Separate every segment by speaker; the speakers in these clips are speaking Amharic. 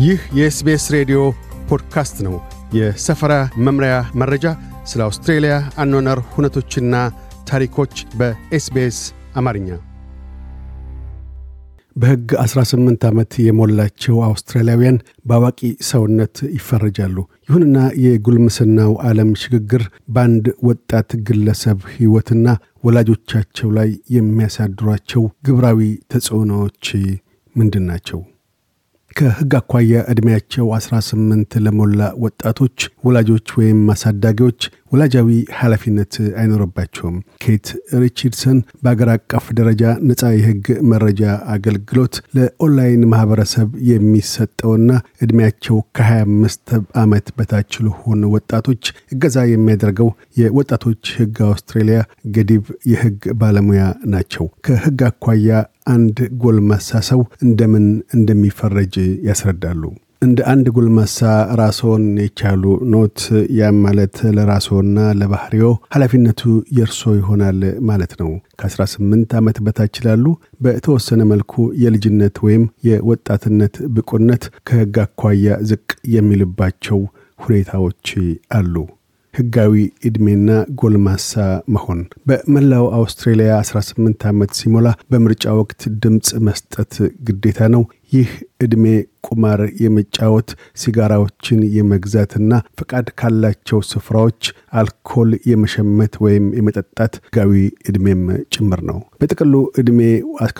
Speaker 1: ይህ የ SBS ሬዲዮ ፖድካስት ነው። የሰፈራ መምሪያ መረጃ፣ ስለ አውስትሬልያ አኗነር ሁነቶችና ታሪኮች በ SBS አማርኛ። በሕግ 18 ዓመት የሞላቸው አውስትራሊያውያን በአዋቂ ሰውነት ይፈረጃሉ። ይሁንና የጉልምስናው ዓለም ሽግግር በአንድ ወጣት ግለሰብ ሕይወትና ወላጆቻቸው ላይ የሚያሳድሯቸው ግብራዊ ተጽዕኖዎች ምንድን ናቸው? ከሕግ አኳያ ዕድሜያቸው 18 ለሞላ ወጣቶች ወላጆች ወይም አሳዳጊዎች ወላጃዊ ኃላፊነት አይኖርባቸውም። ኬት ሪቻርድሰን በአገር አቀፍ ደረጃ ነፃ የሕግ መረጃ አገልግሎት ለኦንላይን ማኅበረሰብ የሚሰጠውና ዕድሜያቸው ከ25 ዓመት በታች ለሆኑ ወጣቶች እገዛ የሚያደርገው የወጣቶች ሕግ አውስትሬልያ ገዲብ የሕግ ባለሙያ ናቸው። ከሕግ አኳያ አንድ ጎልማሳ ሰው እንደምን እንደሚፈረጅ ያስረዳሉ። እንደ አንድ ጎልማሳ ራስዎን የቻሉ ኖት። ያም ማለት ለራስዎና ለባህሪዎ ኃላፊነቱ የእርሶ ይሆናል ማለት ነው። ከ18 ዓመት በታች ላሉ በተወሰነ መልኩ የልጅነት ወይም የወጣትነት ብቁነት ከሕግ አኳያ ዝቅ የሚልባቸው ሁኔታዎች አሉ። ሕጋዊ ዕድሜና ጎልማሳ መሆን በመላው አውስትሬልያ 18 ዓመት ሲሞላ በምርጫ ወቅት ድምፅ መስጠት ግዴታ ነው። ይህ ዕድሜ ቁማር የመጫወት ሲጋራዎችን የመግዛትና ፈቃድ ካላቸው ስፍራዎች አልኮል የመሸመት ወይም የመጠጣት ሕጋዊ ዕድሜም ጭምር ነው። በጥቅሉ ዕድሜ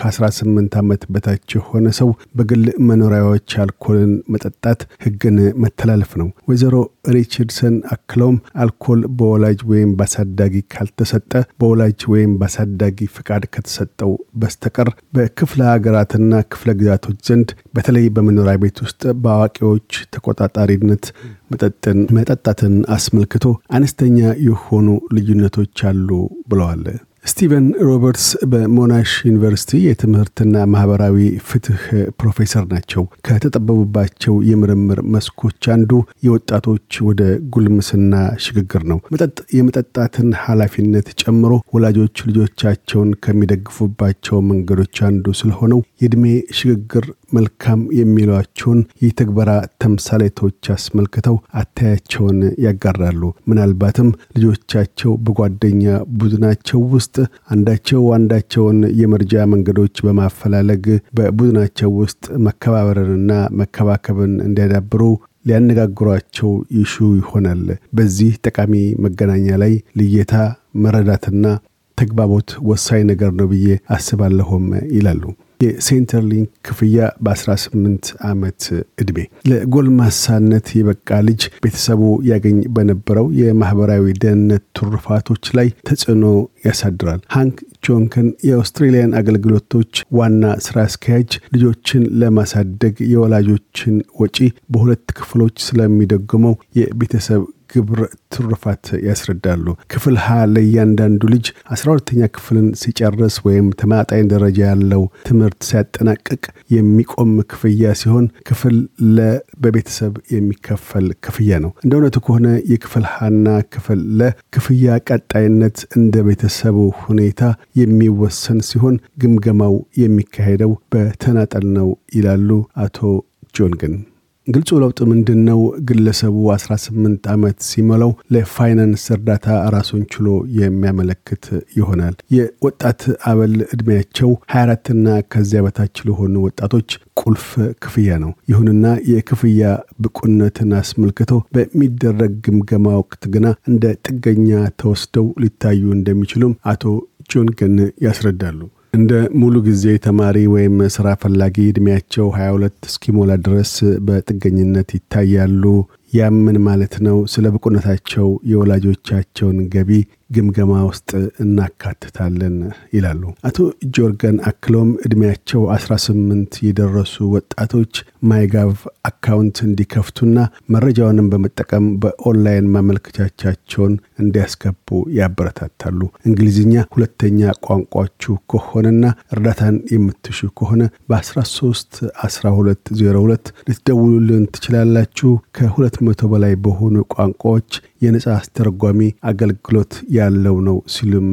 Speaker 1: ከ18 ዓመት በታች የሆነ ሰው በግል መኖሪያዎች አልኮልን መጠጣት ሕግን መተላለፍ ነው። ወይዘሮ ሪቻርድሰን አክለውም አልኮል በወላጅ ወይም በአሳዳጊ ካልተሰጠ በወላጅ ወይም በአሳዳጊ ፈቃድ ከተሰጠው በስተቀር በክፍለ ሀገራትና ክፍለ ግዛቶች ዘንድ በተለይ በመኖሪያ ቤት ውስጥ በአዋቂዎች ተቆጣጣሪነት መጠጥን መጠጣትን አስመልክቶ አነስተኛ የሆኑ ልዩነቶች አሉ ብለዋል። ስቲቨን ሮበርትስ በሞናሽ ዩኒቨርሲቲ የትምህርትና ማህበራዊ ፍትህ ፕሮፌሰር ናቸው። ከተጠበቡባቸው የምርምር መስኮች አንዱ የወጣቶች ወደ ጉልምስና ሽግግር ነው። መጠጥ የመጠጣትን ኃላፊነት ጨምሮ ወላጆች ልጆቻቸውን ከሚደግፉባቸው መንገዶች አንዱ ስለሆነው የዕድሜ ሽግግር መልካም የሚሏቸውን የተግበራ ተምሳሌቶች አስመልክተው አታያቸውን ያጋራሉ። ምናልባትም ልጆቻቸው በጓደኛ ቡድናቸው ውስጥ አንዳቸው አንዳቸውን የመርጃ መንገዶች በማፈላለግ በቡድናቸው ውስጥ መከባበርንና መከባከብን እንዲያዳብሩ ሊያነጋግሯቸው ይሹ ይሆናል። በዚህ ጠቃሚ መገናኛ ላይ ልየታ፣ መረዳትና ተግባቦት ወሳኝ ነገር ነው ብዬ አስባለሁም ይላሉ። የሴንተርሊንክ ክፍያ በ18 ዓመት ዕድሜ ለጎልማሳነት የበቃ ልጅ ቤተሰቡ ያገኝ በነበረው የማኅበራዊ ደህንነት ትሩፋቶች ላይ ተጽዕኖ ያሳድራል። ሃንክ ጆንከን የአውስትሬሊያን አገልግሎቶች ዋና ስራ አስኪያጅ ልጆችን ለማሳደግ የወላጆችን ወጪ በሁለት ክፍሎች ስለሚደጉመው የቤተሰብ ግብር ትሩፋት ያስረዳሉ። ክፍል ሀ ለእያንዳንዱ ልጅ አስራ ሁለተኛ ክፍልን ሲጨርስ ወይም ተመጣጣኝ ደረጃ ያለው ትምህርት ሲያጠናቅቅ የሚቆም ክፍያ ሲሆን ክፍል ለ በቤተሰብ የሚከፈል ክፍያ ነው። እንደ እውነቱ ከሆነ የክፍል ሀና ክፍል ለ ክፍያ ቀጣይነት እንደ ቤተሰቡ ሁኔታ የሚወሰን ሲሆን ግምገማው የሚካሄደው በተናጠል ነው ይላሉ አቶ ጆን ግን ግልጹ ለውጥ ምንድን ነው? ግለሰቡ 18 ዓመት ሲሞላው ለፋይናንስ እርዳታ ራሱን ችሎ የሚያመለክት ይሆናል። የወጣት አበል ዕድሜያቸው 24ና ከዚያ በታች ለሆኑ ወጣቶች ቁልፍ ክፍያ ነው። ይሁንና የክፍያ ብቁነትን አስመልክቶ በሚደረግ ግምገማ ወቅት ግና እንደ ጥገኛ ተወስደው ሊታዩ እንደሚችሉም አቶ ጆን ግን ያስረዳሉ። እንደ ሙሉ ጊዜ ተማሪ ወይም ስራ ፈላጊ ዕድሜያቸው 22 እስኪሞላ ድረስ በጥገኝነት ይታያሉ። ያም ምን ማለት ነው? ስለ ብቁነታቸው የወላጆቻቸውን ገቢ ግምገማ ውስጥ እናካትታለን ይላሉ አቶ ጆርገን። አክሎም ዕድሜያቸው 18 የደረሱ ወጣቶች myGov አካውንት እንዲከፍቱና መረጃውንም በመጠቀም በኦንላይን ማመልከቻቻቸውን እንዲያስገቡ ያበረታታሉ። እንግሊዝኛ ሁለተኛ ቋንቋችሁ ከሆነና እርዳታን የምትሹ ከሆነ በ13 1202 ልትደውሉልን ትችላላችሁ። ከሁለት መቶ በላይ በሆኑ ቋንቋዎች የነጻ አስተርጓሚ አገልግሎት ያለው ነው ሲሉም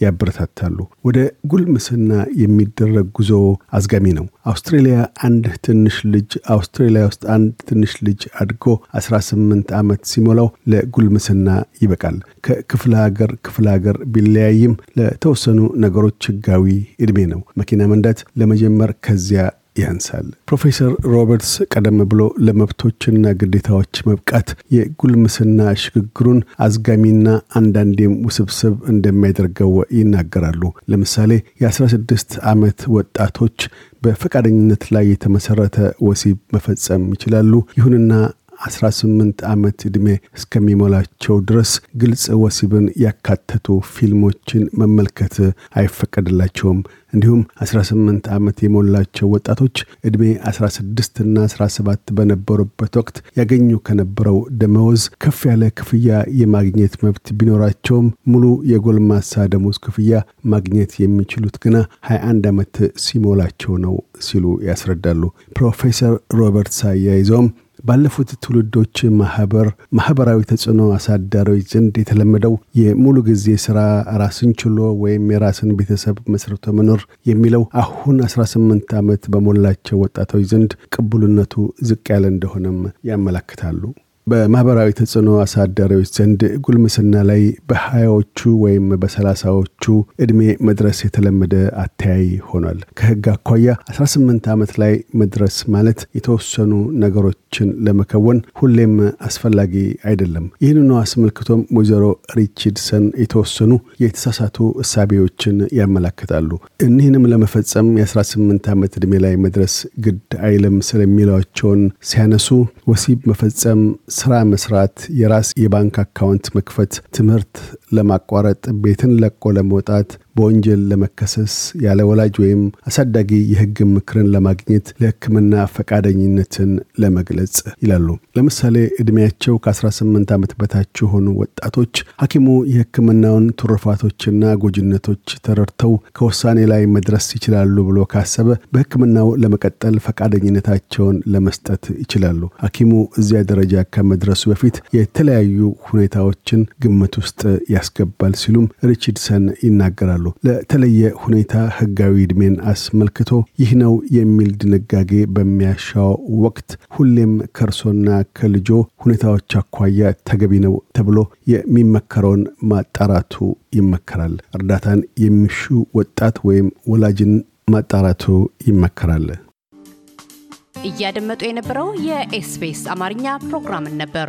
Speaker 1: ያበረታታሉ። ወደ ጉልምስና የሚደረግ ጉዞ አዝጋሚ ነው። አውስትሬሊያ አንድ ትንሽ ልጅ አውስትሬሊያ ውስጥ አንድ ትንሽ ልጅ አድጎ 18 ዓመት ሲሞላው ለጉልምስና ይበቃል። ከክፍለ ሀገር ክፍለ ሀገር ቢለያይም ለተወሰኑ ነገሮች ህጋዊ ዕድሜ ነው። መኪና መንዳት ለመጀመር ከዚያ ያንሳል። ፕሮፌሰር ሮበርትስ ቀደም ብሎ ለመብቶችና ግዴታዎች መብቃት የጉልምስና ሽግግሩን አዝጋሚና አንዳንዴም ውስብስብ እንደሚያደርገው ይናገራሉ። ለምሳሌ የ16 ዓመት ወጣቶች በፈቃደኝነት ላይ የተመሰረተ ወሲብ መፈጸም ይችላሉ። ይሁንና 18 ዓመት ዕድሜ እስከሚሞላቸው ድረስ ግልጽ ወሲብን ያካተቱ ፊልሞችን መመልከት አይፈቀድላቸውም። እንዲሁም 18 ዓመት የሞላቸው ወጣቶች ዕድሜ 16 እና 17 በነበሩበት ወቅት ያገኙ ከነበረው ደመወዝ ከፍ ያለ ክፍያ የማግኘት መብት ቢኖራቸውም ሙሉ የጎልማሳ ደሞዝ ክፍያ ማግኘት የሚችሉት ግና 21 ዓመት ሲሞላቸው ነው ሲሉ ያስረዳሉ። ፕሮፌሰር ሮበርትስ አያይዘውም ባለፉት ትውልዶች ማህበር ማህበራዊ ተጽዕኖ አሳዳሪዎች ዘንድ የተለመደው የሙሉ ጊዜ ስራ ራስን ችሎ ወይም የራስን ቤተሰብ መስርቶ መኖር የሚለው አሁን 18 ዓመት በሞላቸው ወጣቶች ዘንድ ቅቡልነቱ ዝቅ ያለ እንደሆነም ያመላክታሉ። በማህበራዊ ተጽዕኖ አሳዳሪዎች ዘንድ ጉልምስና ላይ በሀያዎቹ ወይም በሰላሳዎቹ ዕድሜ መድረስ የተለመደ አተያይ ሆኗል። ከህግ አኳያ 18 ዓመት ላይ መድረስ ማለት የተወሰኑ ነገሮችን ለመከወን ሁሌም አስፈላጊ አይደለም። ይህንኑ አስመልክቶም ወይዘሮ ሪችድሰን የተወሰኑ የተሳሳቱ እሳቤዎችን ያመላክታሉ። እኒህንም ለመፈጸም የ18 ዓመት ዕድሜ ላይ መድረስ ግድ አይልም ስለሚሏቸውን ሲያነሱ ወሲብ መፈጸም ስራ መስራት፣ የራስ የባንክ አካውንት መክፈት፣ ትምህርት ለማቋረጥ፣ ቤትን ለቆ ለመውጣት፣ በወንጀል ለመከሰስ፣ ያለ ወላጅ ወይም አሳዳጊ የህግ ምክርን ለማግኘት፣ ለህክምና ፈቃደኝነትን ለመግለጽ ይላሉ። ለምሳሌ ዕድሜያቸው ከ18 ዓመት በታች የሆኑ ወጣቶች ሐኪሙ የህክምናውን ትሩፋቶችና ጎጅነቶች ተረድተው ከውሳኔ ላይ መድረስ ይችላሉ ብሎ ካሰበ በህክምናው ለመቀጠል ፈቃደኝነታቸውን ለመስጠት ይችላሉ። ሐኪሙ እዚያ ደረጃ ከመድረሱ በፊት የተለያዩ ሁኔታዎችን ግምት ውስጥ ያስገባል ሲሉም ሪችድሰን ይናገራሉ። ለተለየ ሁኔታ ህጋዊ ዕድሜን አስመልክቶ ይህ ነው የሚል ድንጋጌ በሚያሻው ወቅት ሁሌም ከእርሶና ከልጆ ሁኔታዎች አኳያ ተገቢ ነው ተብሎ የሚመከረውን ማጣራቱ ይመከራል። እርዳታን የሚሹ ወጣት ወይም ወላጅን ማጣራቱ ይመከራል።
Speaker 2: እያደመጡ የነበረው የ SBS አማርኛ ፕሮግራምን ነበር።